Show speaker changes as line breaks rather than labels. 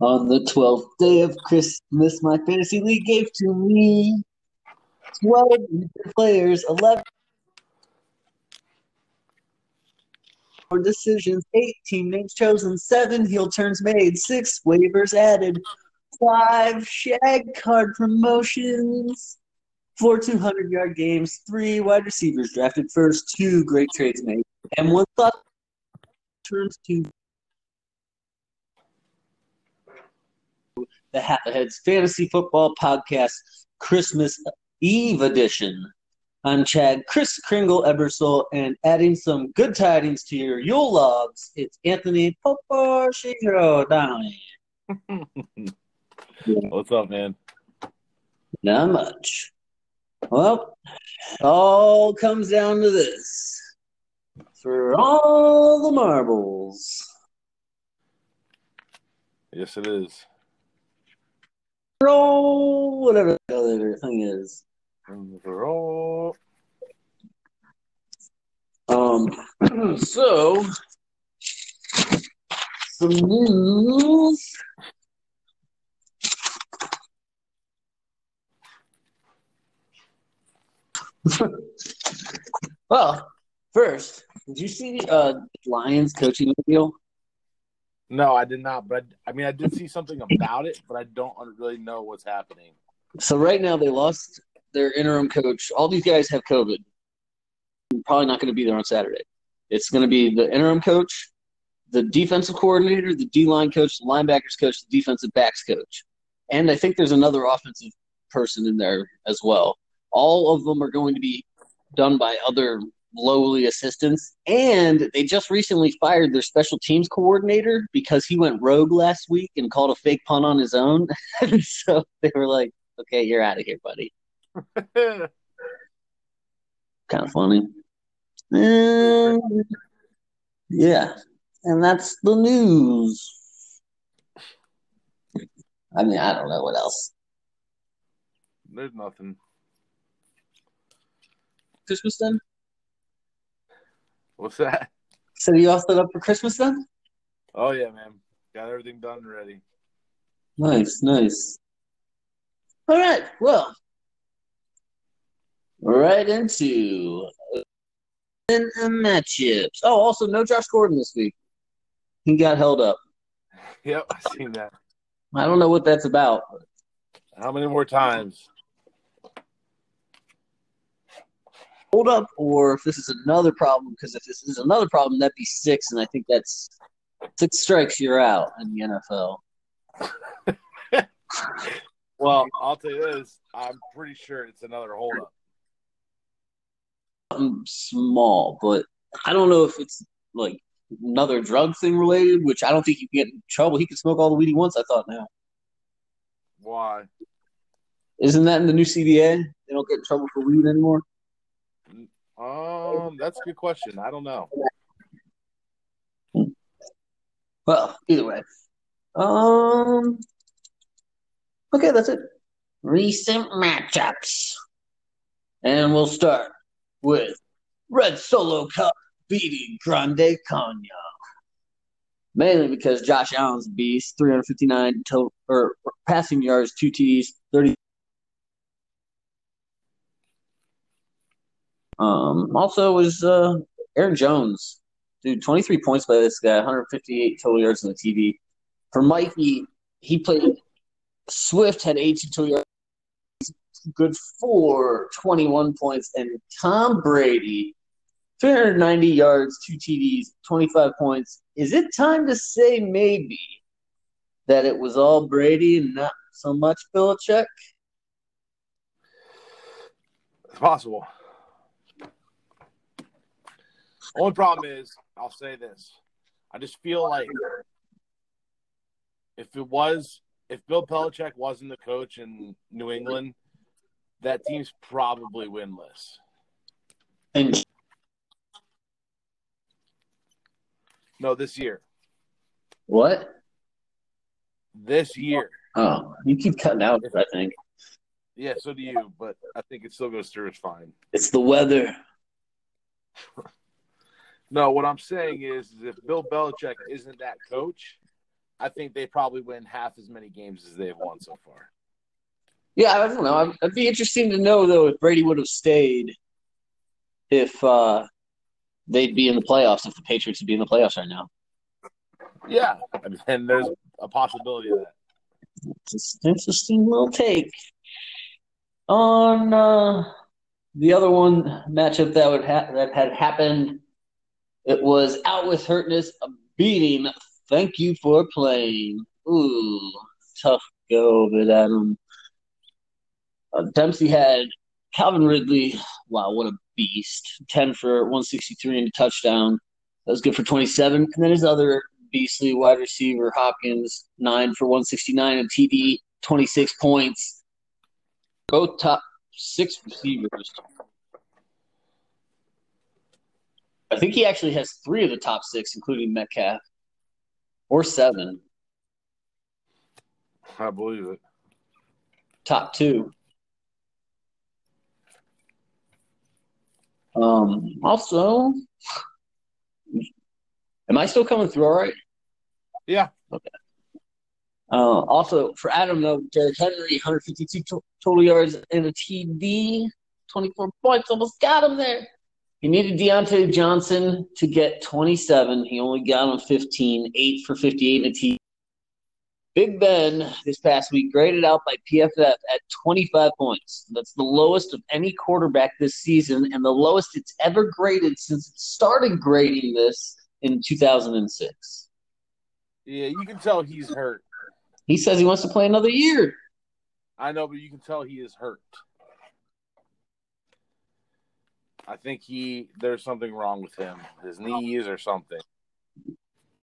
On the 12th day of Christmas, my fantasy league gave to me 12 players, 11 for decisions, 8 team names chosen, 7 heel turns made, 6 waivers added, 5 shag card promotions, 4 200 yard games, 3 wide receivers drafted first, 2 great trades made, and 1 thought turns to the Half Aheads Fantasy Football Podcast Christmas Eve edition. I'm Chad Chris Kringle Ebersol, and adding some good tidings to your Yule logs, it's Anthony Poporchino down
What's up, man?
Not much. Well, all comes down to this. For all the marbles.
Yes, it is.
Roll whatever the other thing is.
Roll.
Um, so some news. well, first, did you see the uh, Lions coaching deal?
No, I did not. But I, I mean, I did see something about it, but I don't really know what's happening.
So right now they lost their interim coach. All these guys have COVID. Probably not going to be there on Saturday. It's going to be the interim coach, the defensive coordinator, the D line coach, the linebackers coach, the defensive backs coach, and I think there's another offensive person in there as well. All of them are going to be done by other lowly assistants, and they just recently fired their special teams coordinator because he went rogue last week and called a fake punt on his own. so they were like, "Okay, you're out of here, buddy." kind of funny. And, yeah, and that's the news. I mean, I don't know what else.
There's nothing.
Christmas then?
What's that?
So you all set up for Christmas then?
Oh yeah, man. Got everything done and ready.
Nice, nice. All right, well, right into matchups. Oh, also no Josh Gordon this week. He got held up.
Yep, I seen that.
I don't know what that's about.
How many more times?
Hold up, or if this is another problem, because if this is another problem, that'd be six, and I think that's six strikes, you're out in the NFL.
Well, I'll tell you this. I'm pretty sure it's another holdup.
Something small, but I don't know if it's like another drug thing related, which I don't think he can get in trouble. He can smoke all the weed he wants. I thought now.
Why?
Isn't that in the new CBA? They don't get in trouble for weed anymore.
Um, that's a good question. I don't know.
Well, either way. Um. Okay, that's it. Recent matchups, and we'll start with Red Solo Cup beating Grande Canya. Mainly because Josh Allen's beast, 359 total or passing yards, two TDs, 30. Um, also was uh, Aaron Jones, dude, 23 points by this guy, 158 total yards on the TV. For Mikey, he played. Swift had 18 total yards, good for 21 points, and Tom Brady, 390 yards, two TDs, 25 points. Is it time to say maybe that it was all Brady and not so much Belichick?
It's possible. Only problem is, I'll say this. I just feel like if it was, if Bill Belichick wasn't the coach in New England, that team's probably winless.
And
No, this year.
what?
This year.
Oh, you keep cutting out. I think.
Yeah, so do you, but I think it still goes through. It's fine.
It's the weather.
No, what I'm saying is, is if Bill Belichick isn't that coach, I think they probably win half as many games as they've won so far.
Yeah, I don't know. It'd be interesting to know though if Brady would have stayed, if uh, they'd be in the playoffs. If the Patriots would be in the playoffs right now.
Yeah, and there's a possibility of that.
It's an interesting little take on uh, the other one matchup that would ha- that had happened. It was out with hurtness, a beating. Thank you for playing. Ooh, tough go of it, Adam. Uh, Dempsey had Calvin Ridley. Wow, what a beast! Ten for one sixty three and a touchdown. That was good for twenty seven. And then his other beastly wide receiver Hopkins, nine for one sixty nine and TD, twenty six points. Both top six receivers. I think he actually has three of the top six, including Metcalf, or seven.
I believe it.
Top two. Um. Also, am I still coming through all right?
Yeah.
Uh, also, for Adam, though, Derrick Henry, 152 to- total yards and a TD, 24 points, almost got him there. He needed Diontae Johnson to get 27. He only got him 15, 8 for 58 and a TD. Big Ben this past week graded out by PFF at 25 points. That's the lowest of any quarterback this season and the lowest it's ever graded since it started grading this in 2006.
Yeah, you can tell he's hurt.
He says he wants to play another year.
I know, but you can tell he is hurt. I think he there's something wrong with him. His knees or something.